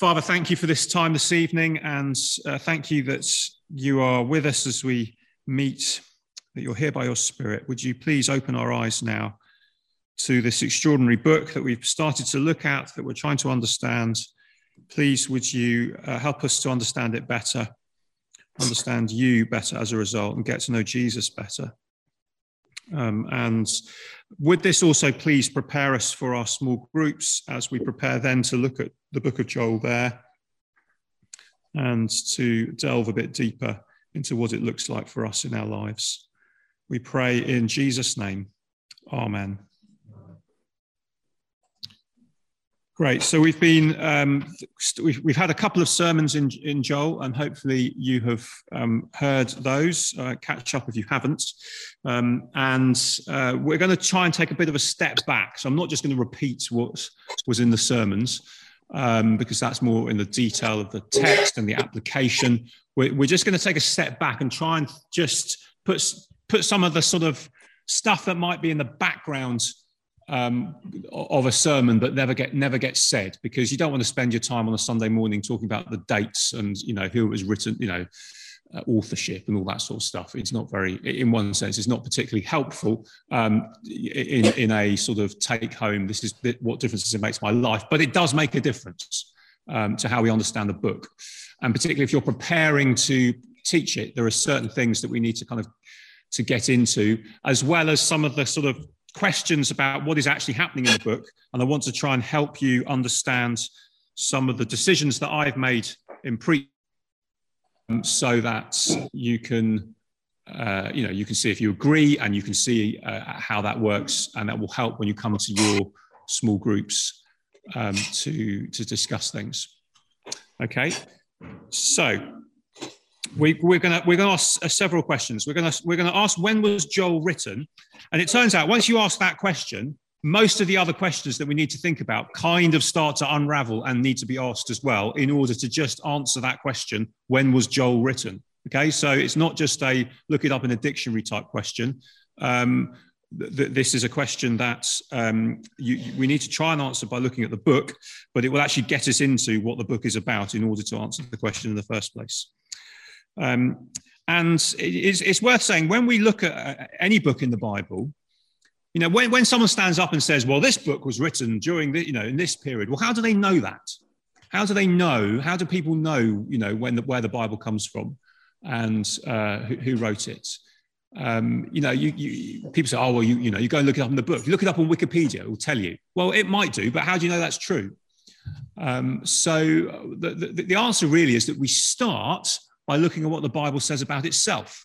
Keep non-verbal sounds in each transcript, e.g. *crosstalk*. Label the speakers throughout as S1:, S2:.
S1: Father, thank you for this time this evening, and uh, thank you that you are with us as we meet, that you're here by your Spirit. Would you please open our eyes now to this extraordinary book that we've started to look at, that we're trying to understand? Please, would you uh, help us to understand it better, understand you better as a result, and get to know Jesus better? Um, and would this also please prepare us for our small groups as we prepare then to look at the book of Joel there and to delve a bit deeper into what it looks like for us in our lives? We pray in Jesus' name. Amen. Great. So we've been um, we've, we've had a couple of sermons in in Joel, and hopefully you have um, heard those. Uh, catch up if you haven't. Um, and uh, we're going to try and take a bit of a step back. So I'm not just going to repeat what was in the sermons. Um, because that's more in the detail of the text and the application. We're, we're just going to take a step back and try and just put put some of the sort of stuff that might be in the background um, of a sermon that never get never gets said because you don't want to spend your time on a Sunday morning talking about the dates and you know who it was written, you know, uh, authorship and all that sort of stuff. It's not very, in one sense, it's not particularly helpful um, in in a sort of take home. This is what difference it makes my life, but it does make a difference um, to how we understand the book, and particularly if you're preparing to teach it, there are certain things that we need to kind of to get into, as well as some of the sort of questions about what is actually happening in the book. And I want to try and help you understand some of the decisions that I've made in pre um, so that you can uh, you know you can see if you agree and you can see uh, how that works and that will help when you come to your small groups um, to to discuss things okay so we, are to we're going to ask uh, several questions. We're going to we're to ask when was Joel written, and it turns out once you ask that question, most of the other questions that we need to think about kind of start to unravel and need to be asked as well in order to just answer that question: when was Joel written? Okay, so it's not just a look it up in a dictionary type question. Um, th- this is a question that um, you, we need to try and answer by looking at the book, but it will actually get us into what the book is about in order to answer the question in the first place. Um, and it's, it's, worth saying when we look at uh, any book in the Bible, you know, when, when someone stands up and says, well, this book was written during the, you know, in this period, well, how do they know that? How do they know? How do people know, you know, when the, where the Bible comes from and uh, who, who, wrote it? Um, you know, you, you, people say, oh, well, you, you know, you go and look it up in the book. You look it up on Wikipedia, it will tell you. Well, it might do, but how do you know that's true? Um, so the, the, the answer really is that we start by looking at what the Bible says about itself.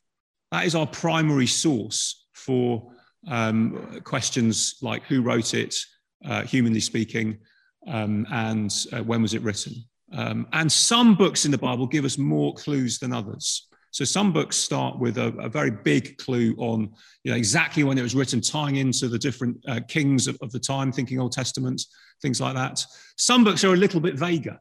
S1: That is our primary source for um, questions like who wrote it, uh, humanly speaking, um, and uh, when was it written. Um, and some books in the Bible give us more clues than others. So some books start with a, a very big clue on you know, exactly when it was written, tying into the different uh, kings of, of the time, thinking Old Testament, things like that. Some books are a little bit vaguer.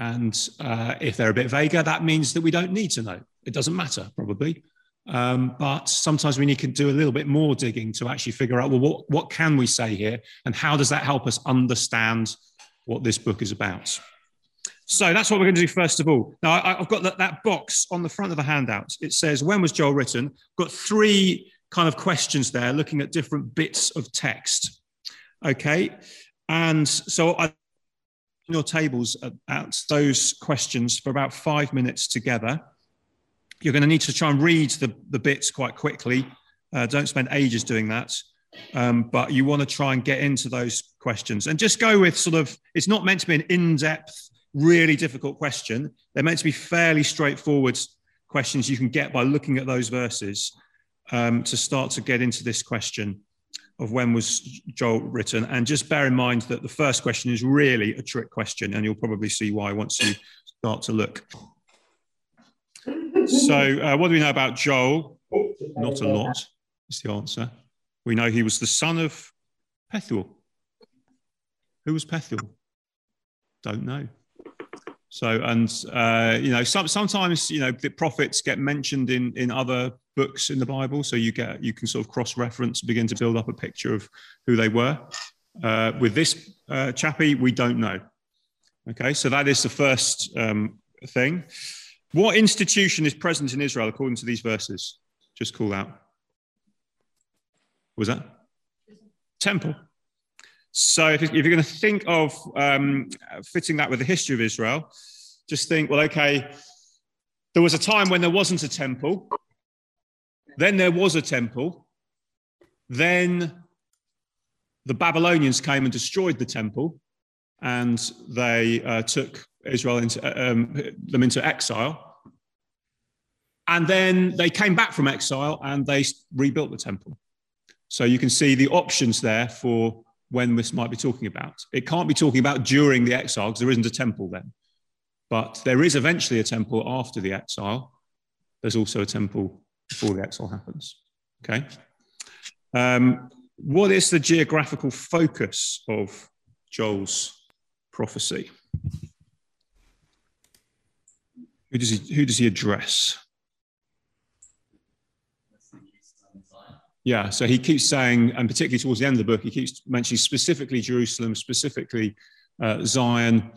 S1: And uh, if they're a bit vaguer, that means that we don't need to know. It doesn't matter, probably. Um, but sometimes we need to do a little bit more digging to actually figure out well, what, what can we say here? And how does that help us understand what this book is about? So that's what we're going to do first of all. Now, I, have got that, that box on the front of the handout. It says, When was Joel written? Got three kind of questions there looking at different bits of text. Okay. And so I your tables at those questions for about five minutes together. You're going to need to try and read the, the bits quite quickly. Uh, don't spend ages doing that. Um, but you want to try and get into those questions and just go with sort of, it's not meant to be an in depth, really difficult question. They're meant to be fairly straightforward questions you can get by looking at those verses um, to start to get into this question of when was Joel written. And just bear in mind that the first question is really a trick question, and you'll probably see why once you start to look. So, uh, what do we know about Joel? Not a lot, is the answer. We know he was the son of Pethuel. Who was Pethuel? Don't know. So, and uh, you know, some, sometimes you know the prophets get mentioned in in other books in the Bible, so you get you can sort of cross reference, begin to build up a picture of who they were. Uh, with this uh, chappie, we don't know. Okay, so that is the first um, thing. What institution is present in Israel according to these verses? Just call out. What was that? Temple. So if, you're going to think of um, fitting that with the history of Israel, just think, well, okay, there was a time when there wasn't a temple. Then there was a temple. Then the Babylonians came and destroyed the temple, and they uh, took Israel into uh, um, them into exile. And then they came back from exile and they rebuilt the temple. So you can see the options there for when this might be talking about. It can't be talking about during the exile because there isn't a temple then. But there is eventually a temple after the exile. There's also a temple before the exile happens. Okay. Um, what is the geographical focus of Joel's prophecy? Who does he, who does he address? Yeah, so he keeps saying, and particularly towards the end of the book, he keeps mentioning specifically Jerusalem, specifically uh, Zion.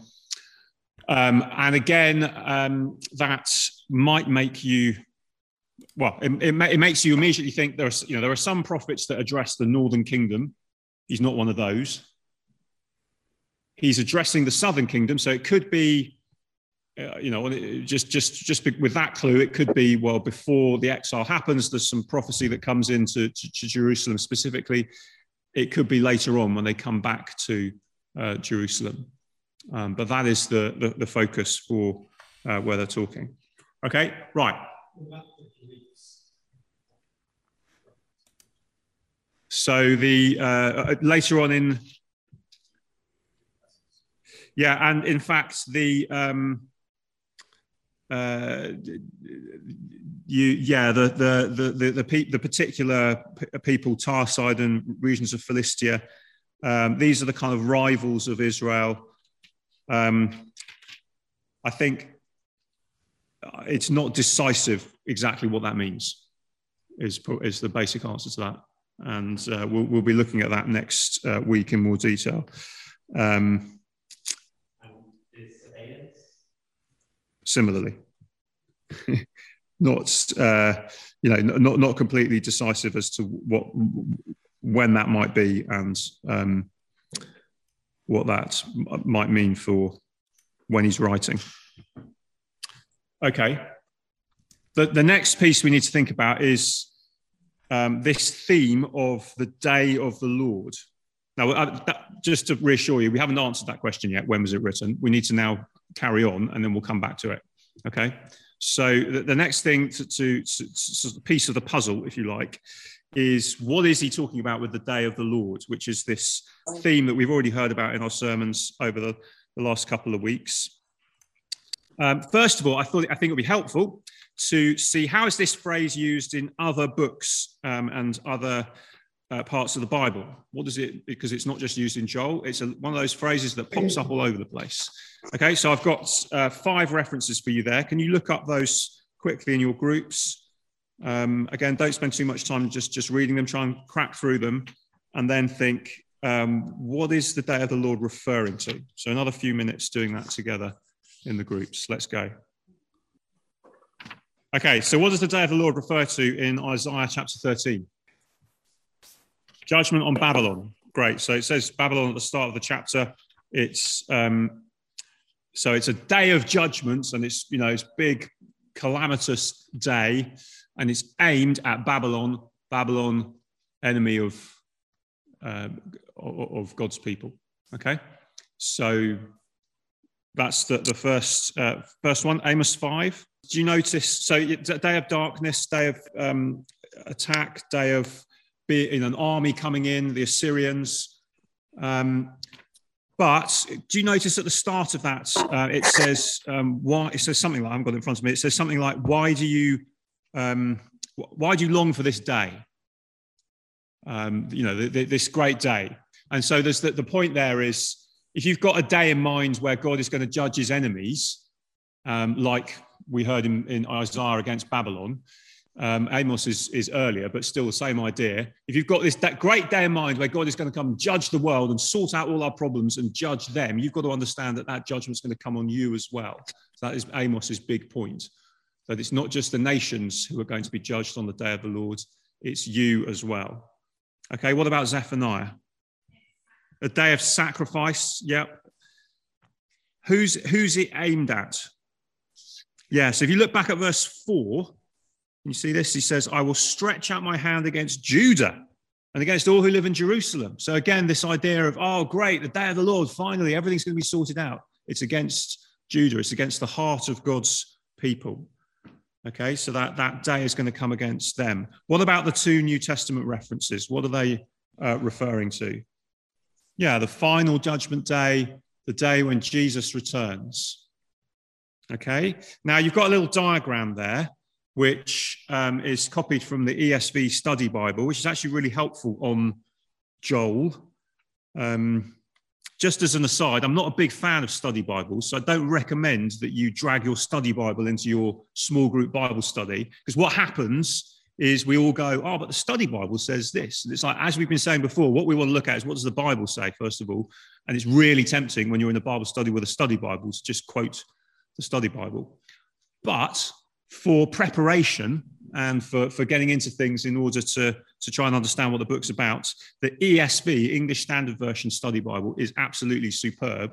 S1: Um, and again, um, that might make you, well, it, it, it, makes you immediately think there are, you know, there are some prophets that address the northern kingdom. He's not one of those. He's addressing the southern kingdom, so it could be uh, you know, just just just with that clue, it could be well before the exile happens. There's some prophecy that comes into to, to Jerusalem specifically. It could be later on when they come back to uh, Jerusalem, um, but that is the the, the focus for uh, where they're talking. Okay, right. So the uh, uh, later on in yeah, and in fact the um, uh, you yeah the the the the, the, pe- the particular people Tarside and regions of Philistia um, these are the kind of rivals of Israel. Um, I think it's not decisive exactly what that means is is the basic answer to that and uh, we'll, we'll be looking at that next uh, week in more detail um, similarly. *laughs* not uh, you know not not completely decisive as to what when that might be and um, what that might mean for when he's writing. Okay. The, the next piece we need to think about is um, this theme of the day of the Lord. Now, uh, that, just to reassure you, we haven't answered that question yet. When was it written? We need to now carry on and then we'll come back to it. Okay. So the, the next thing to, to, to, to, piece of the puzzle, if you like, is what is he talking about with the day of the Lord, which is this theme that we've already heard about in our sermons over the, the last couple of weeks. Um, first of all, I thought I think it would be helpful to see how is this phrase used in other books um, and other uh, parts of the Bible. What does it? Because it's not just used in Joel. It's a, one of those phrases that pops up all over the place. Okay, so I've got uh, five references for you there. Can you look up those quickly in your groups? Um, again, don't spend too much time just just reading them. Try and crack through them, and then think, um, what is the day of the Lord referring to? So another few minutes doing that together in the groups. Let's go. Okay, so what does the day of the Lord refer to in Isaiah chapter 13? Judgment on Babylon. Great. So it says Babylon at the start of the chapter. It's um, so it's a day of judgments, and it's you know it's big calamitous day, and it's aimed at Babylon. Babylon, enemy of uh, of God's people. Okay, so that's the, the first uh, first one. Amos five. Do you notice? So day of darkness, day of um, attack, day of be in an army coming in, the Assyrians. Um, but do you notice at the start of that, uh, it says um, why? It says something like I haven't got it in front of me. It says something like, "Why do you, um, why do you long for this day? Um, you know, the, the, this great day." And so there's the, the point there is, if you've got a day in mind where God is going to judge His enemies, um, like we heard in, in Isaiah against Babylon, Um, Amos is, is earlier, but still the same idea. If you've got this that great day in mind where God is going to come and judge the world and sort out all our problems and judge them, you've got to understand that that judgment is going to come on you as well. So that is Amos's big point. That it's not just the nations who are going to be judged on the day of the Lord, it's you as well. Okay, what about Zephaniah? A day of sacrifice. Yep. Who's who's it aimed at? Yeah, so if you look back at verse 4, you see this, he says, I will stretch out my hand against Judah and against all who live in Jerusalem. So again, this idea of, oh, great, the day of the Lord, finally, everything's going to be sorted out. It's against Judah, it's against the heart of God's people. Okay, so that, that day is going to come against them. What about the two New Testament references? What are they uh, referring to? Yeah, the final judgment day, the day when Jesus returns. Okay, now you've got a little diagram there, which um, is copied from the ESV Study Bible, which is actually really helpful on Joel. Um, just as an aside, I'm not a big fan of study Bibles, so I don't recommend that you drag your study Bible into your small group Bible study, because what happens is we all go, oh, but the study Bible says this. And it's like, as we've been saying before, what we want to look at is what does the Bible say, first of all? And it's really tempting when you're in a Bible study with a study Bible to just quote the study Bible. But for preparation and for, for getting into things in order to to try and understand what the book's about. The ESV, English Standard Version Study Bible, is absolutely superb.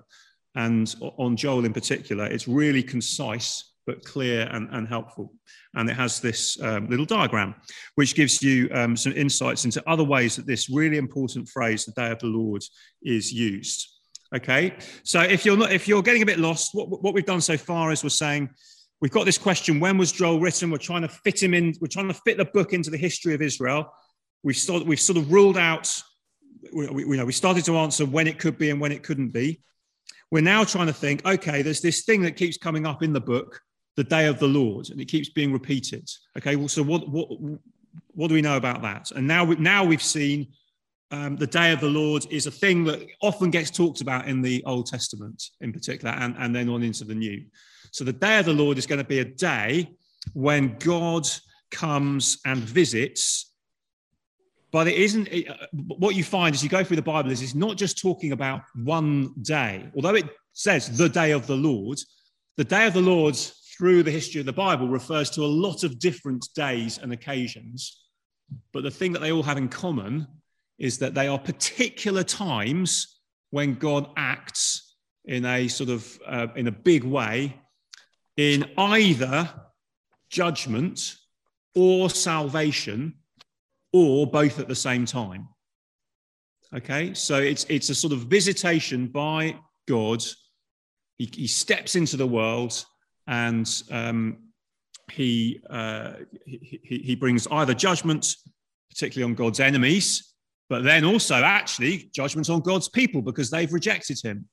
S1: And on Joel in particular, it's really concise but clear and, and helpful. And it has this um, little diagram, which gives you um, some insights into other ways that this really important phrase, the day of the Lord, is used. Okay, so if you're not, if you're getting a bit lost, what, what we've done so far is we're saying we've got this question: When was Joel written? We're trying to fit him in. We're trying to fit the book into the history of Israel we've, sort, we've sort of ruled out, we, we, you know, we started to answer when it could be and when it couldn't be. We're now trying to think, okay, there's this thing that keeps coming up in the book, the day of the Lord, and it keeps being repeated. Okay, well, so what, what, what do we know about that? And now, we, now we've seen um, the day of the Lord is a thing that often gets talked about in the Old Testament in particular, and, and then on into the New. So the day of the Lord is going to be a day when God comes and visits but it isn't uh, what you find as you go through the bible is it's not just talking about one day although it says the day of the lord the day of the lord through the history of the bible refers to a lot of different days and occasions but the thing that they all have in common is that they are particular times when god acts in a sort of uh, in a big way in either judgment or salvation or both at the same time. Okay, so it's, it's a sort of visitation by God. He, he steps into the world and um, he, uh, he, he brings either judgment, particularly on God's enemies, but then also actually judgment on God's people because they've rejected him.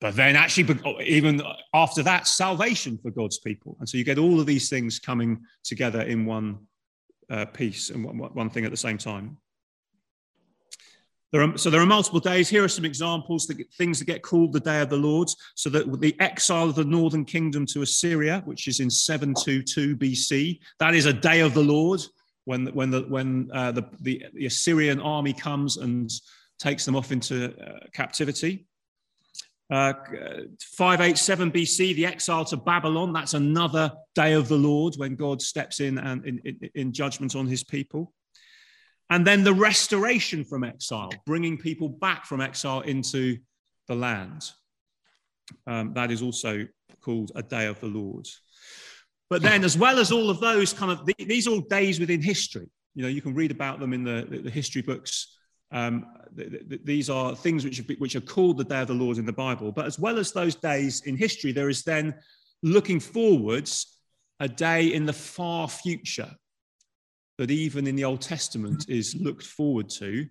S1: But then, actually, even after that, salvation for God's people. And so you get all of these things coming together in one uh, piece and one, one thing at the same time. There are, so there are multiple days. Here are some examples, the things that get called the Day of the Lord. So that the exile of the northern kingdom to Assyria, which is in 722 BC, that is a Day of the Lord when, when, the, when uh, the, the, the, Assyrian army comes and takes them off into uh, captivity. Uh, 587 BC, the exile to Babylon, that's another day of the Lord when God steps in and in, in, in, judgment on his people. And then the restoration from exile, bringing people back from exile into the land. Um, that is also called a day of the Lord. But then, as well as all of those kind of, these are all days within history. You know, you can read about them in the, the history books um, th- th- these are things which which are called the Day of the Lord in the Bible. But as well as those days in history, there is then looking forwards a day in the far future that even in the Old Testament is looked forward to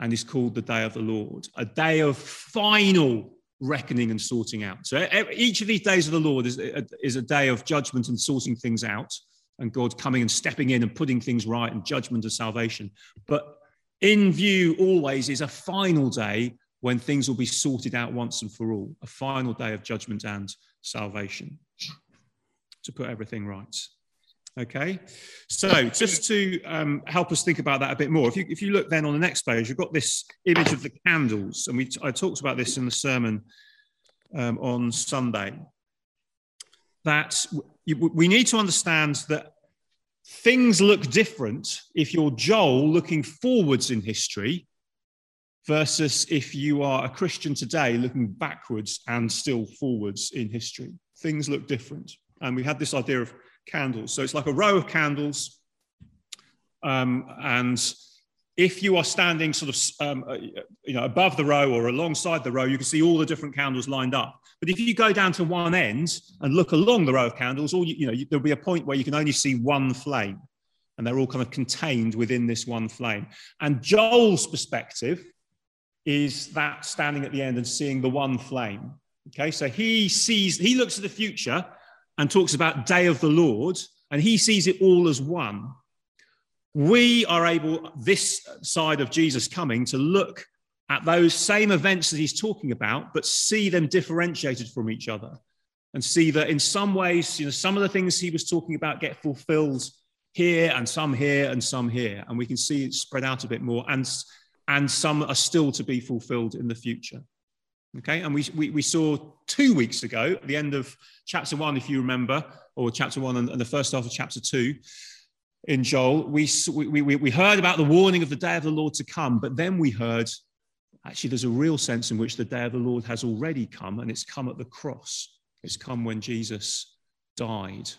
S1: and is called the Day of the Lord, a day of final reckoning and sorting out. So each of these days of the Lord is a, is a day of judgment and sorting things out, and God coming and stepping in and putting things right and judgment and salvation. But in view always is a final day when things will be sorted out once and for all, a final day of judgment and salvation to put everything right. Okay, so just to um, help us think about that a bit more, if you, if you look then on the next page, you've got this image of the candles, and we I talked about this in the sermon um, on Sunday. That we need to understand that things look different if you're Joel looking forwards in history versus if you are a Christian today looking backwards and still forwards in history. Things look different. And we had this idea of candles. So it's like a row of candles. Um, and if you are standing sort of um, uh, you know, above the row or alongside the row, you can see all the different candles lined up. But if you go down to one end and look along the row of candles, all you, you know, you, there'll be a point where you can only see one flame, and they're all kind of contained within this one flame. And Joel's perspective is that standing at the end and seeing the one flame. Okay, so he sees, he looks at the future and talks about day of the Lord, and he sees it all as one. We are able, this side of Jesus coming, to look at those same events that he's talking about, but see them differentiated from each other and see that in some ways, you know, some of the things he was talking about get fulfilled here and some here and some here. And we can see it spread out a bit more. And, and some are still to be fulfilled in the future. Okay, and we, we, we, saw two weeks ago, at the end of chapter one, if you remember, or chapter one and, and the first half of chapter two in Joel, we, we, we, we heard about the warning of the day of the Lord to come, but then we heard actually there's a real sense in which the day of the Lord has already come, and it's come at the cross. It's come when Jesus died.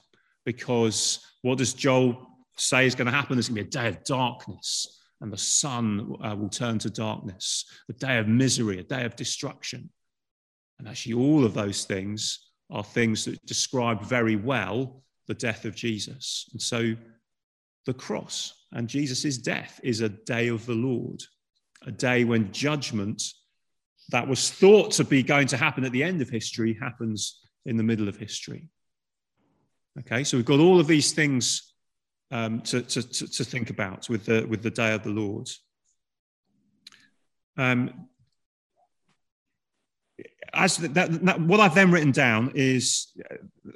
S1: Because what does Joel say is going to happen? There's going to be a day of darkness and the sun uh, will turn to darkness, a day of misery, a day of destruction. And actually, all of those things are things that describe very well the death of Jesus. And so, the cross and Jesus' death is a day of the Lord, a day when judgment that was thought to be going to happen at the end of history happens in the middle of history. Okay, so we've got all of these things um, to, to, to, think about with the, with the day of the Lord. Um, as that, that, what I've then written down is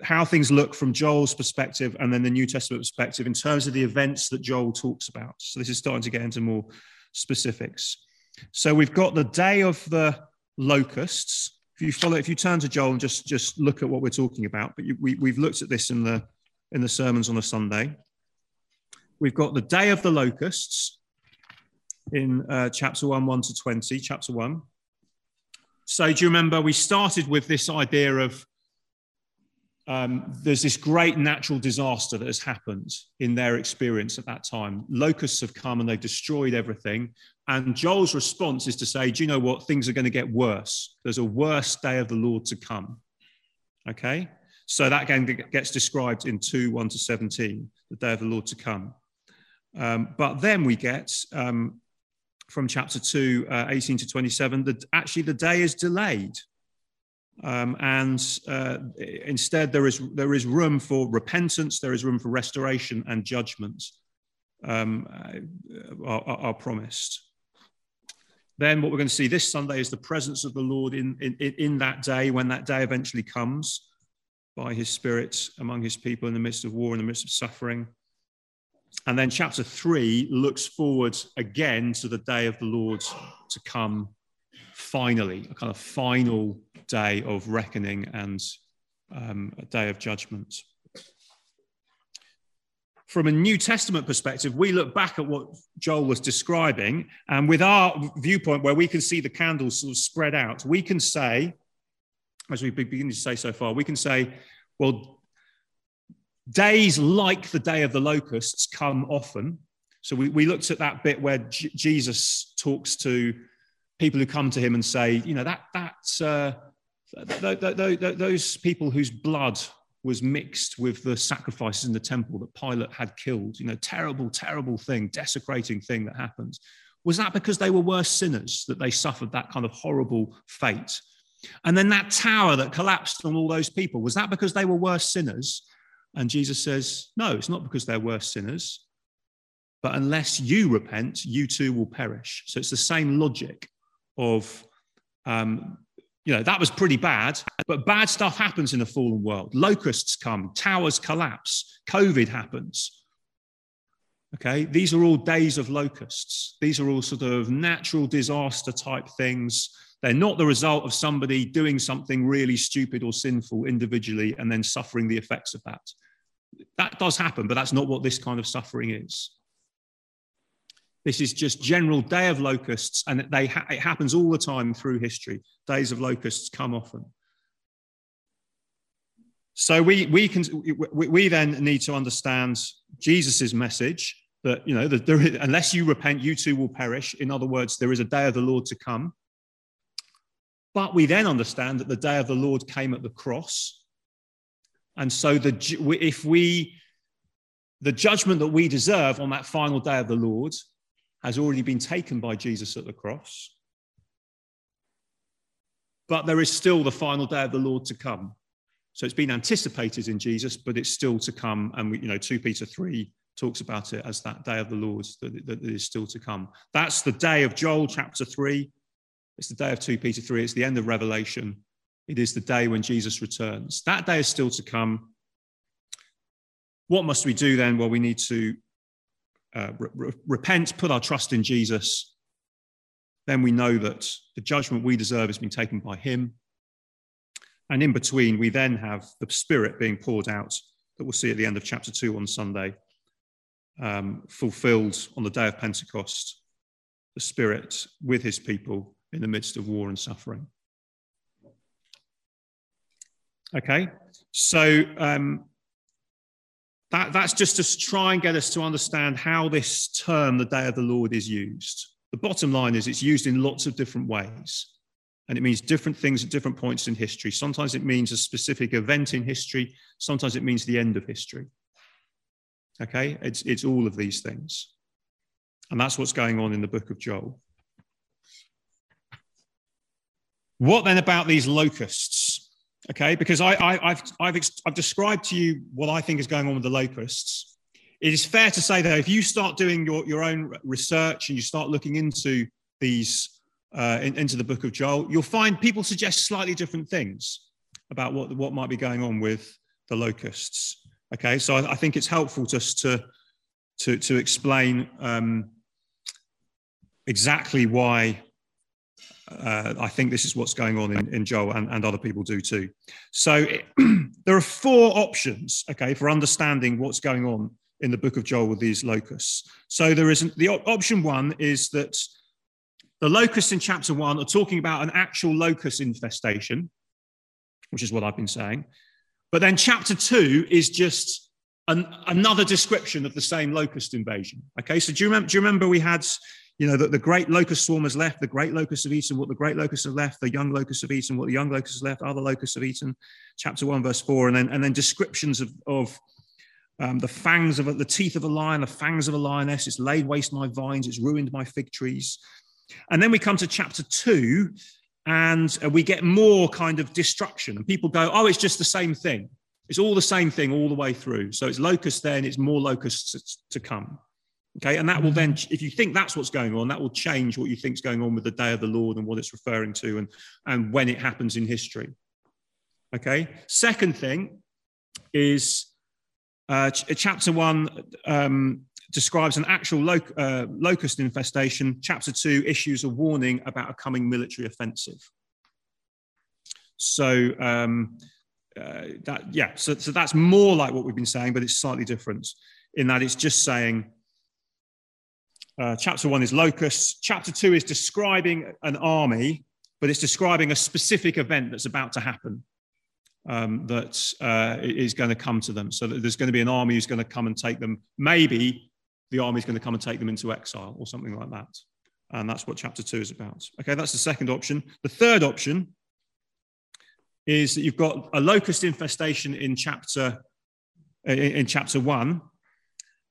S1: how things look from Joel's perspective and then the New Testament perspective in terms of the events that Joel talks about. So this is starting to get into more specifics. So we've got the day of the locusts. If you follow, if you turn to Joel and just just look at what we're talking about, but you, we, we've looked at this in the in the sermons on a Sunday we've got the day of the locusts in uh, chapter 1, 1 to 20, chapter 1. So, do you remember we started with this idea of um, there's this great natural disaster that has happened in their experience at that time. Locusts have come and they've destroyed everything. And Joel's response is to say, Do you know what? Things are going to get worse. There's a worse day of the Lord to come. Okay? So that again gets described in 2 1 to 17, the day of the Lord to come. Um, but then we get um, from chapter 2, uh, 18 to 27, that actually the day is delayed. Um, and uh, instead, there is, there is room for repentance, there is room for restoration and judgment um, uh, are, are, promised. Then, what we're going to see this Sunday is the presence of the Lord in, in, in that day when that day eventually comes by his Spirit among his people in the midst of war, in the midst of suffering. And then chapter three looks forward again to the day of the Lord to come finally, a kind of final day of reckoning and um, a day of judgment. From a New Testament perspective, we look back at what Joel was describing, and with our viewpoint, where we can see the candles sort of spread out, we can say, as we've been beginning to say so far, we can say, well, Days like the day of the locusts come often. So we, we looked at that bit where J- Jesus talks to people who come to him and say, you know, that that's uh, th- th- th- those people whose blood was mixed with the sacrifices in the temple that Pilate had killed. You know, terrible, terrible thing, desecrating thing that happens. Was that because they were worse sinners that they suffered that kind of horrible fate? And then that tower that collapsed on all those people, was that because they were worse sinners and Jesus says, No, it's not because they're worse sinners, but unless you repent, you too will perish. So it's the same logic of um, you know, that was pretty bad, but bad stuff happens in a fallen world. Locusts come, towers collapse, COVID happens. Okay, these are all days of locusts. These are all sort of natural disaster type things. They're not the result of somebody doing something really stupid or sinful individually and then suffering the effects of that. That does happen, but that's not what this kind of suffering is. This is just general day of locusts, and they ha- it happens all the time through history. Days of locusts come often. So we, we, can, we, we then need to understand Jesus' message that, you know, that there is, unless you repent, you too will perish. In other words, there is a day of the Lord to come. But we then understand that the day of the Lord came at the cross. And so the, if we, the judgment that we deserve on that final day of the Lord has already been taken by Jesus at the cross. But there is still the final day of the Lord to come. So it's been anticipated in Jesus, but it's still to come. And we, you know, 2 Peter 3 talks about it as that day of the Lord that, that is still to come. That's the day of Joel chapter 3. It's the day of 2 Peter 3. It's the end of Revelation. It is the day when Jesus returns. That day is still to come. What must we do then? Well, we need to uh, re- repent, put our trust in Jesus, then we know that the judgment we deserve has been taken by him. And in between, we then have the Spirit being poured out that we'll see at the end of chapter 2 on Sunday, um, fulfilled on the day of Pentecost, the Spirit with his people in the midst of war and suffering. Okay, so um, that, that's just to try and get us to understand how this term, the day of the Lord, is used. The bottom line is it's used in lots of different ways. And it means different things at different points in history. Sometimes it means a specific event in history. Sometimes it means the end of history. Okay? It's, it's all of these things. And that's what's going on in the book of Joel. What then about these locusts? Okay? Because I, I, have I've, I've described to you what I think is going on with the locusts. It is fair to say that if you start doing your, your own research and you start looking into these, uh, in, into the book of Joel, you'll find people suggest slightly different things about what, what might be going on with the locusts. Okay, so I, I think it's helpful just to, to, to explain um, exactly why uh, I think this is what's going on in, in Joel and, and other people do too. So *clears throat* there are four options, okay, for understanding what's going on in the book of Joel with these locusts. So there isn't the option one is that the locusts in chapter one are talking about an actual locust infestation, which is what I've been saying. But then chapter two is just an, another description of the same locust invasion. Okay, so do you? Do you remember we had you know, that the great locust swarm has left, the great locusts have eaten what the great locusts have left, the young locusts have eaten what the young locusts have left, other locusts have eaten, chapter 1, verse 4, and then, and then descriptions of, of um, the fangs of a, the teeth of a lion, the fangs of a lioness, it's laid waste my vines, it's ruined my fig trees. And then we come to chapter 2, and uh, we get more kind of destruction, and people go, oh, it's just the same thing. It's all the same thing all the way through. So it's locusts then, it's more locusts to come. Okay, and that will then, if you think that's what's going on, that will change what you think is going on with the day of the Lord and what it's referring to and, and when it happens in history. Okay, second thing is uh, ch- chapter one um, describes an actual lo- uh, locust infestation. Chapter two issues a warning about a coming military offensive. So, um, uh, that, yeah, so, so that's more like what we've been saying, but it's slightly different in that it's just saying uh, chapter one is locusts. Chapter two is describing an army, but it's describing a specific event that's about to happen um, that uh, is going to come to them. So there's going to be an army who's going to come and take them. Maybe the army is going to come and take them into exile or something like that. And that's what chapter two is about. Okay, that's the second option. The third option is that you've got a locust infestation in chapter in, in chapter one,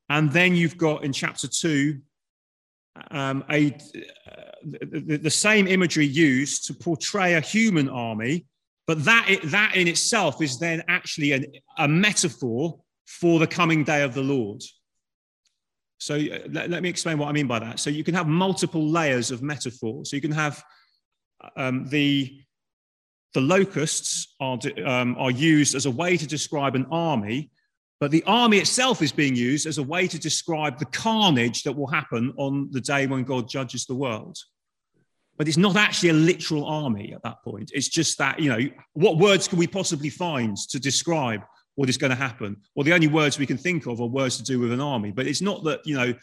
S1: and then you've got in chapter two um, a, uh, the, the, same imagery used to portray a human army, but that, that in itself is then actually an, a metaphor for the coming day of the Lord. So uh, let, let, me explain what I mean by that. So you can have multiple layers of metaphor. So you can have um, the the locusts are, um, are used as a way to describe an army, but the army itself is being used as a way to describe the carnage that will happen on the day when God judges the world. But it's not actually a literal army at that point. It's just that, you know, what words can we possibly find to describe what is going to happen? Well, the only words we can think of are words to do with an army. But it's not that, you know,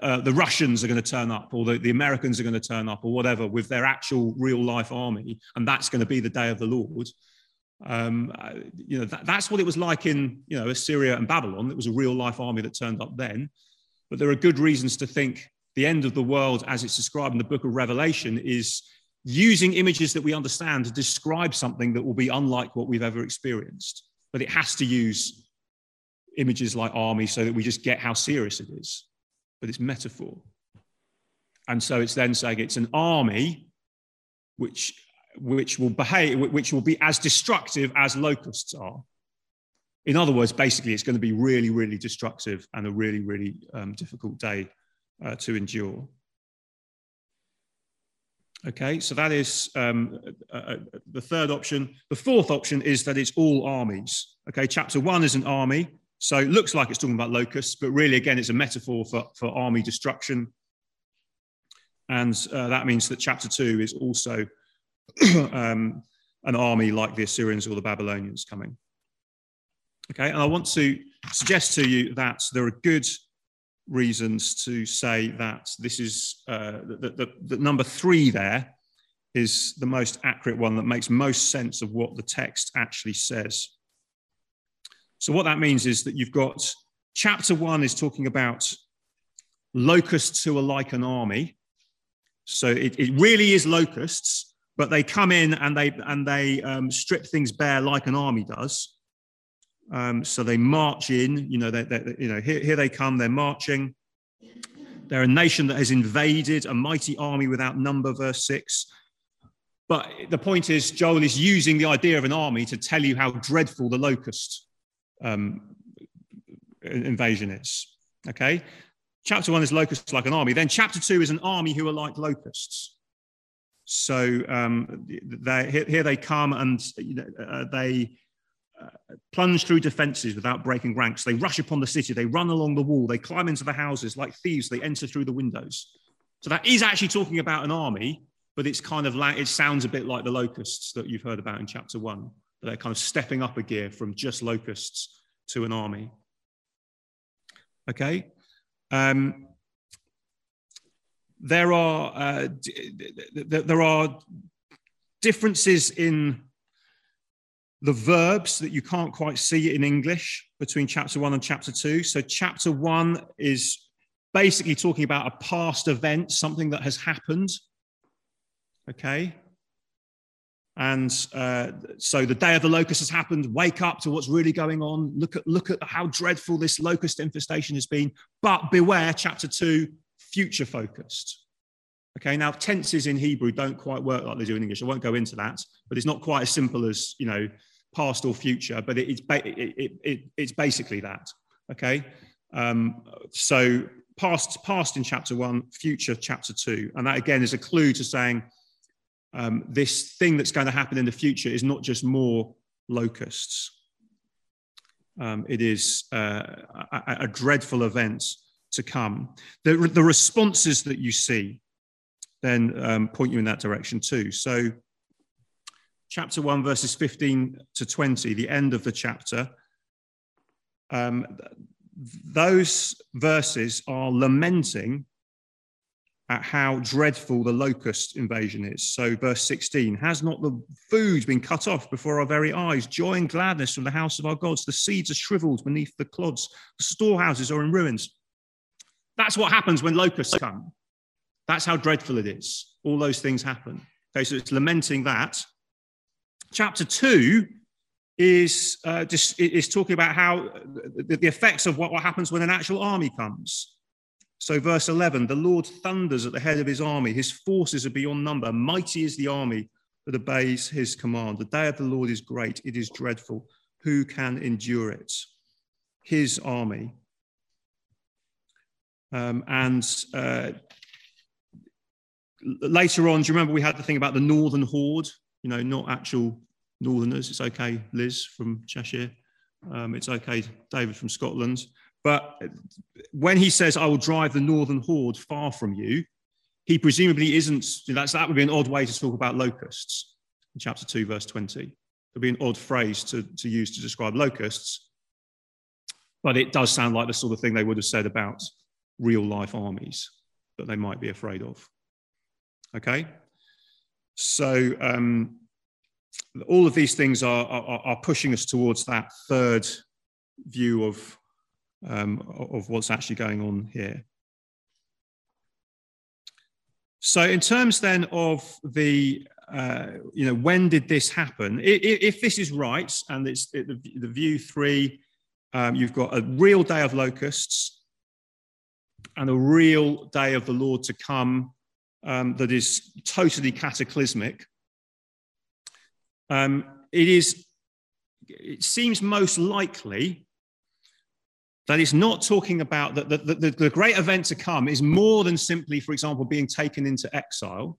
S1: uh, the Russians are going to turn up, or the, the Americans are going to turn up, or whatever, with their actual real life army, and that's going to be the day of the Lord. Um, uh, you know, that, that's what it was like in you know Assyria and Babylon. It was a real life army that turned up then. But there are good reasons to think the end of the world, as it's described in the book of Revelation, is using images that we understand to describe something that will be unlike what we've ever experienced. But it has to use images like army so that we just get how serious it is but it's metaphor. And so it's then saying it's an army which, which will behave, which will be as destructive as locusts are. In other words, basically, it's going to be really, really destructive and a really, really um, difficult day uh, to endure. Okay, so that is um, uh, uh, the third option. The fourth option is that it's all armies. Okay, chapter one is an army. So it looks like it's talking about locusts, but really, again, it's a metaphor for, for army destruction. And uh, that means that chapter two is also *clears throat* um, an army like the Assyrians or the Babylonians coming. Okay, and I want to suggest to you that there are good reasons to say that this is uh, the number three there is the most accurate one that makes most sense of what the text actually says. So, what that means is that you've got chapter one is talking about locusts who are like an army. So, it, it really is locusts, but they come in and they, and they um, strip things bare like an army does. Um, so they march in, you know, they, they, you know here, here they come, they're marching. They're a nation that has invaded a mighty army without number, verse 6. But the point is, Joel is using the idea of an army to tell you how dreadful the locust um, invasion is. Okay? Chapter one is locusts like an army. Then chapter two is an army who are like locusts. So um, here they come and you know, uh, they uh, plunge through defenses without breaking ranks. They rush upon the city. They run along the wall. They climb into the houses like thieves. They enter through the windows. So that is actually talking about an army, but it's kind of like, it sounds a bit like the locusts that you've heard about in chapter one. That They're kind of stepping up a gear from just locusts to an army. Okay. Um, there are uh, there are differences in the verbs that you can't quite see in English between chapter one and chapter two. So chapter one is basically talking about a past event, something that has happened. Okay. And uh, so the day of the locust has happened. Wake up to what's really going on. Look at look at how dreadful this locust infestation has been. But beware, chapter two, future focused. Okay, now tenses in Hebrew don't quite work like they do in English. I won't go into that, but it's not quite as simple as you know past or future. But it, it's ba- it, it, it, it's basically that. Okay, um, so past past in chapter one, future chapter two, and that again is a clue to saying um, this thing that's going to happen in the future is not just more locusts. Um, it is uh, a, a, dreadful event to come. The, the responses that you see then um, point you in that direction too. So, chapter 1, verses 15 to 20, the end of the chapter, um, those verses are lamenting at how dreadful the locust invasion is. So, verse 16 Has not the food been cut off before our very eyes? Joy and gladness from the house of our gods. The seeds are shriveled beneath the clods, the storehouses are in ruins. That's what happens when locusts come. That's how dreadful it is. All those things happen. Okay, so it's lamenting that. Chapter 2 is, uh, just, is talking about how the, the effects of what, what happens when an actual army comes. So, verse 11 the Lord thunders at the head of his army, his forces are beyond number. Mighty is the army that obeys his command. The day of the Lord is great, it is dreadful. Who can endure it? His army. Um, and uh, later on, do you remember we had the thing about the northern horde? you know, not actual Northerners. It's okay, Liz from Cheshire. Um, it's okay, David from Scotland. But when he says, I will drive the northern horde far from you, he presumably isn't, that's, that would be an odd way to talk about locusts in chapter 2, verse 20. It would be an odd phrase to, to use to describe locusts. But it does sound like the sort of thing they would have said about real life armies that they might be afraid of. Okay? So um, all of these things are, are, are, pushing us towards that third view of, um, of what's actually going on here. So, in terms then of the, uh, you know, when did this happen? If, if this is right, and it's it, the, the, view three, um, you've got a real day of locusts and a real day of the Lord to come um, that is totally cataclysmic. Um, it is, it seems most likely that it's not talking about that the, the, the great event to come is more than simply, for example, being taken into exile.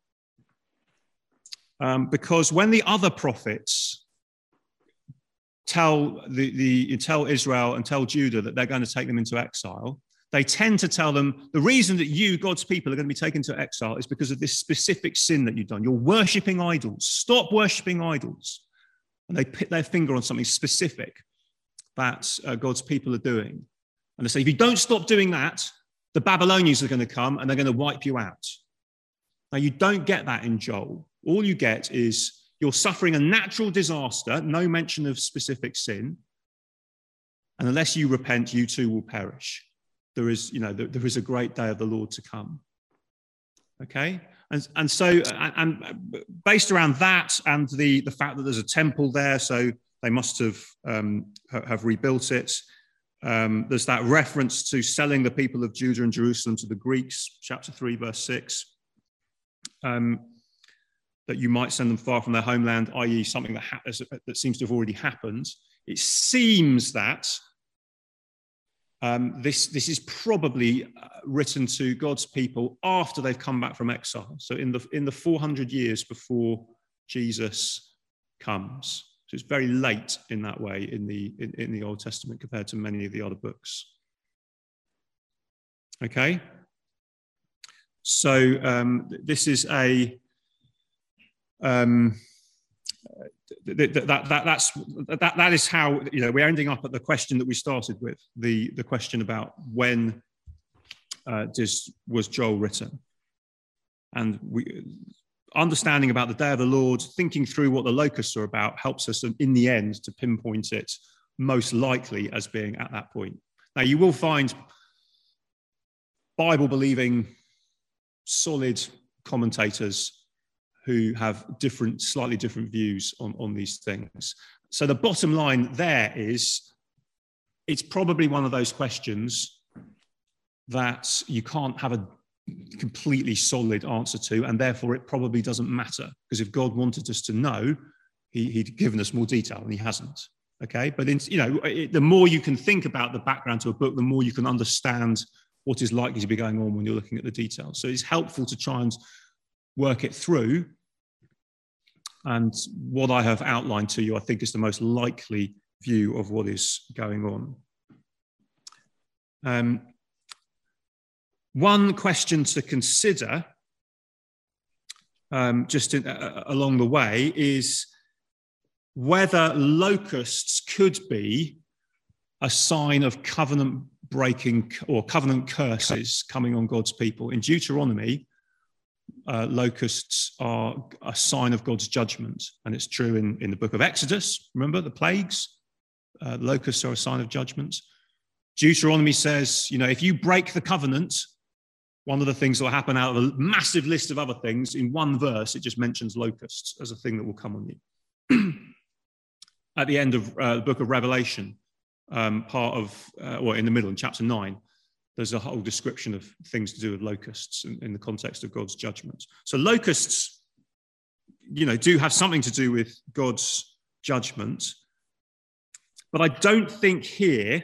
S1: Um, because when the other prophets tell the, the tell Israel and tell Judah that they're going to take them into exile, they tend to tell them the reason that you, God's people, are going to be taken to exile is because of this specific sin that you've done. You're worshipping idols. Stop worshipping idols. And they put their finger on something specific that uh, God's people are doing. And they say, if you don't stop doing that, the Babylonians are going to come and they're going to wipe you out. Now, you don't get that in Joel. All you get is you're suffering a natural disaster, no mention of specific sin. And unless you repent, you too will perish. There is, you know, there, there is a great day of the Lord to come. Okay? And, and so, and, based around that and the, the fact that there's a temple there, so they must have, um, have rebuilt it. Um, there's that reference to selling the people of Judah and Jerusalem to the Greeks, chapter 3, verse 6. Um, that you might send them far from their homeland, i.e., something that, ha- that seems to have already happened. It seems that um, this, this is probably uh, written to God's people after they've come back from exile. So, in the, in the 400 years before Jesus comes. So it's very late in that way in the, in, in the Old Testament compared to many of the other books. Okay? So um, this is a. Um, that, that, that, that's, that, that is how, you know, we're ending up at the question that we started with, the, the question about when uh, does, was Joel written? And we, understanding about the day of the Lord, thinking through what the locusts are about, helps us in the end to pinpoint it most likely as being at that point. Now, you will find Bible believing, solid commentators who have different, slightly different views on, on these things. So, the bottom line there is it's probably one of those questions that you can't have a completely solid answer to, and therefore it probably doesn't matter. Because if God wanted us to know, he, would given us more detail, and He hasn't. Okay, but in, you know, it, the more you can think about the background to a book, the more you can understand what is likely to be going on when you're looking at the details. So it's helpful to try and work it through. And what I have outlined to you, I think, is the most likely view of what is going on. Um, one question to consider um, just in, uh, along the way is whether locusts could be a sign of covenant breaking or covenant curses coming on God's people. In Deuteronomy, uh, locusts are a sign of God's judgment. And it's true in, in the book of Exodus. Remember the plagues? Uh, locusts are a sign of judgment. Deuteronomy says, you know, if you break the covenant, one of the things that will happen out of a massive list of other things, in one verse, it just mentions locusts as a thing that will come on you. *clears throat* At the end of uh, the book of Revelation, um, part of, uh, or in the middle, in chapter 9, there's a whole description of things to do with locusts in, in the context of God's judgment. So locusts, you know, do have something to do with God's judgment. But I don't think here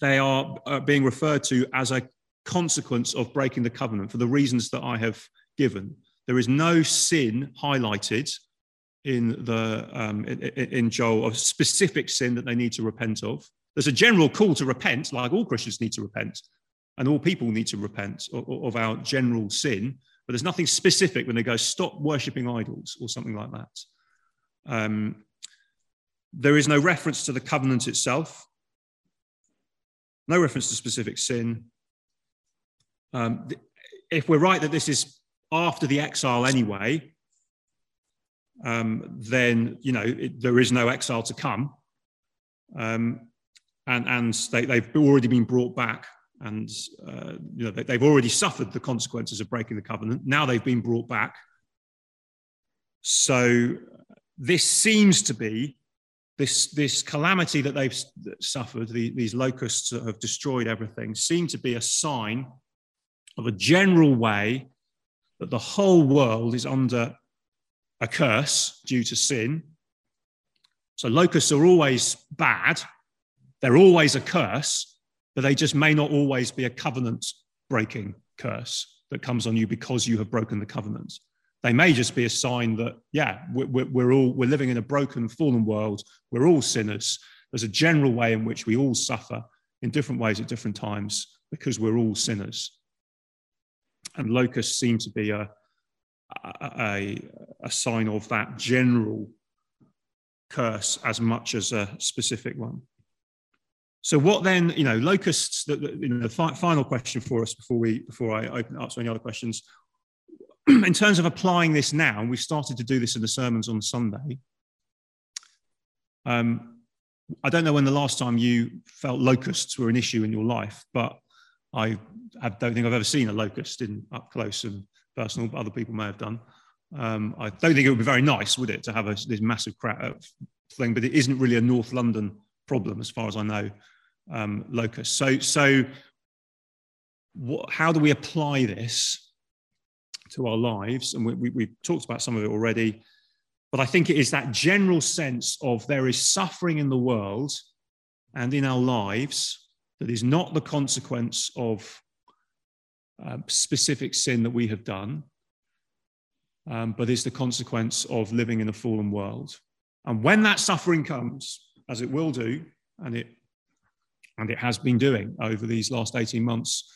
S1: they are uh, being referred to as a consequence of breaking the covenant for the reasons that I have given. There is no sin highlighted in the um, in, in Joel of specific sin that they need to repent of. There's a general call to repent, like all Christians need to repent, and all people need to repent of, our general sin. But there's nothing specific when they go stop worshipping idols or something like that. Um, there is no reference to the covenant itself, no reference to specific sin. Um, if we're right that this is after the exile anyway, um, then you know it, there is no exile to come, um, and and they, have already been brought back, and uh, you know they, have already suffered the consequences of breaking the covenant. Now they've been brought back. So this seems to be this this calamity that they've suffered. The, these locusts that have destroyed everything seem to be a sign of a general way that the whole world is under a curse due to sin. So locusts are always bad, they're always a curse, but they just may not always be a covenant breaking curse that comes on you because you have broken the covenant. They may just be a sign that, yeah, we're, we're all we're living in a broken, fallen world. We're all sinners. There's a general way in which we all suffer in different ways at different times because we're all sinners. And locusts seem to be a, a, a sign of that general curse as much as a specific one. So what then, you know, locusts, the, the, you know, the fi- final question for us before we before I open up to any other questions, *clears throat* in terms of applying this now, and we started to do this in the sermons on Sunday. Um, I don't know when the last time you felt locusts were an issue in your life, but I, I don't think I've ever seen a locust in up close and personal, but other people may have done. Um, I don't think it would be very nice, would it, to have a, this massive crowd uh, thing? But it isn't really a North London problem, as far as I know. Um, locust. So, so what, how do we apply this to our lives? And we, we, we've talked about some of it already, but I think it is that general sense of there is suffering in the world and in our lives that is not the consequence of uh, specific sin that we have done, um, but is the consequence of living in a fallen world. And when that suffering comes, as it will do, and it and it has been doing over these last 18 months,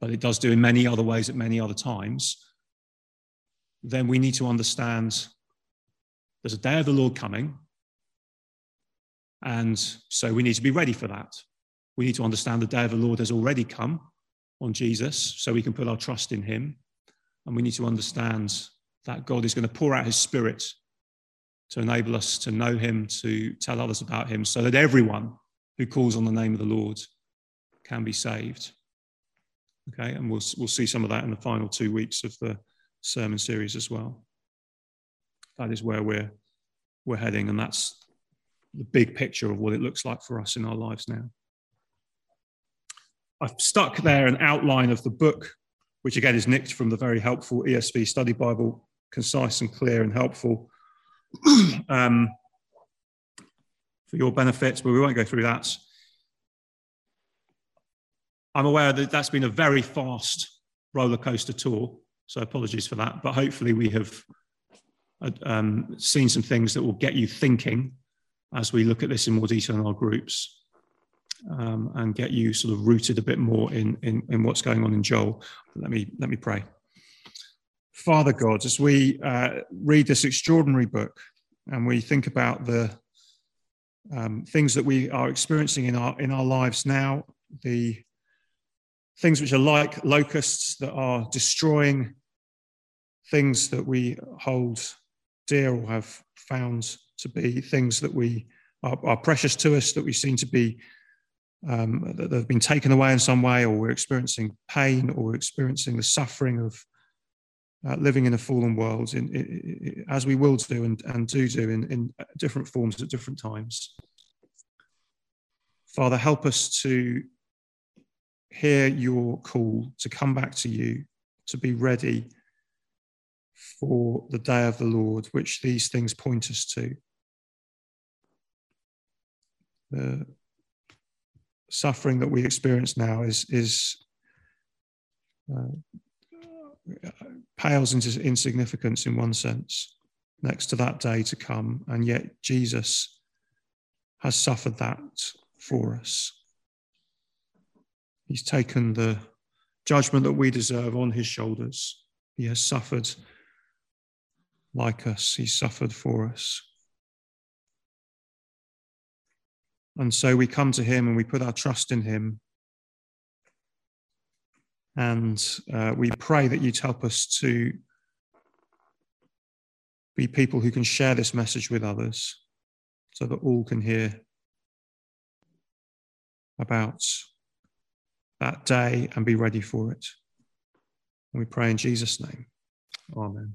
S1: but it does do in many other ways at many other times, then we need to understand there's a day of the Lord coming. And so we need to be ready for that. We need to understand the day of the Lord has already come on Jesus so we can put our trust in him. And we need to understand that God is going to pour out his spirit to enable us to know him, to tell others about him, so that everyone who calls on the name of the Lord can be saved. Okay, and we'll, we'll see some of that in the final two weeks of the sermon series as well. That is where we're, we're heading, and that's the big picture of what it looks like for us in our lives now. I've stuck there an outline of the book, which again is nicked from the very helpful ESV Study Bible, concise and clear and helpful *clears throat* um, for your benefits, but we won't go through that. I'm aware that that's been a very fast roller coaster tour, so apologies for that. But hopefully, we have uh, um, seen some things that will get you thinking as we look at this in more detail in our groups um, and get you sort of rooted a bit more in, in, in what's going on in Joel. Let me, let me pray. Father God, as we uh, read this extraordinary book and we think about the um, things that we are experiencing in our, in our lives now, the things which are like locusts that are destroying things that we hold dear or have found to be things that we are, are precious to us, that we seem to be um, that have been taken away in some way, or we're experiencing pain, or we're experiencing the suffering of uh, living in a fallen world, in, in, as we will do and, and do do in, in different forms at different times. Father, help us to hear your call to come back to you, to be ready for the day of the Lord, which these things point us to. The suffering that we experience now is is uh, pales into insignificance in one sense. next to that day to come. And yet Jesus has suffered that for us. He's taken the judgment that we deserve on his shoulders. He has suffered like us, he suffered for us. And so we come to him and we put our trust in him. And uh, we pray that you'd help us to be people who can share this message with others so that all can hear about that day and be ready for it. We pray in Jesus' name. Amen.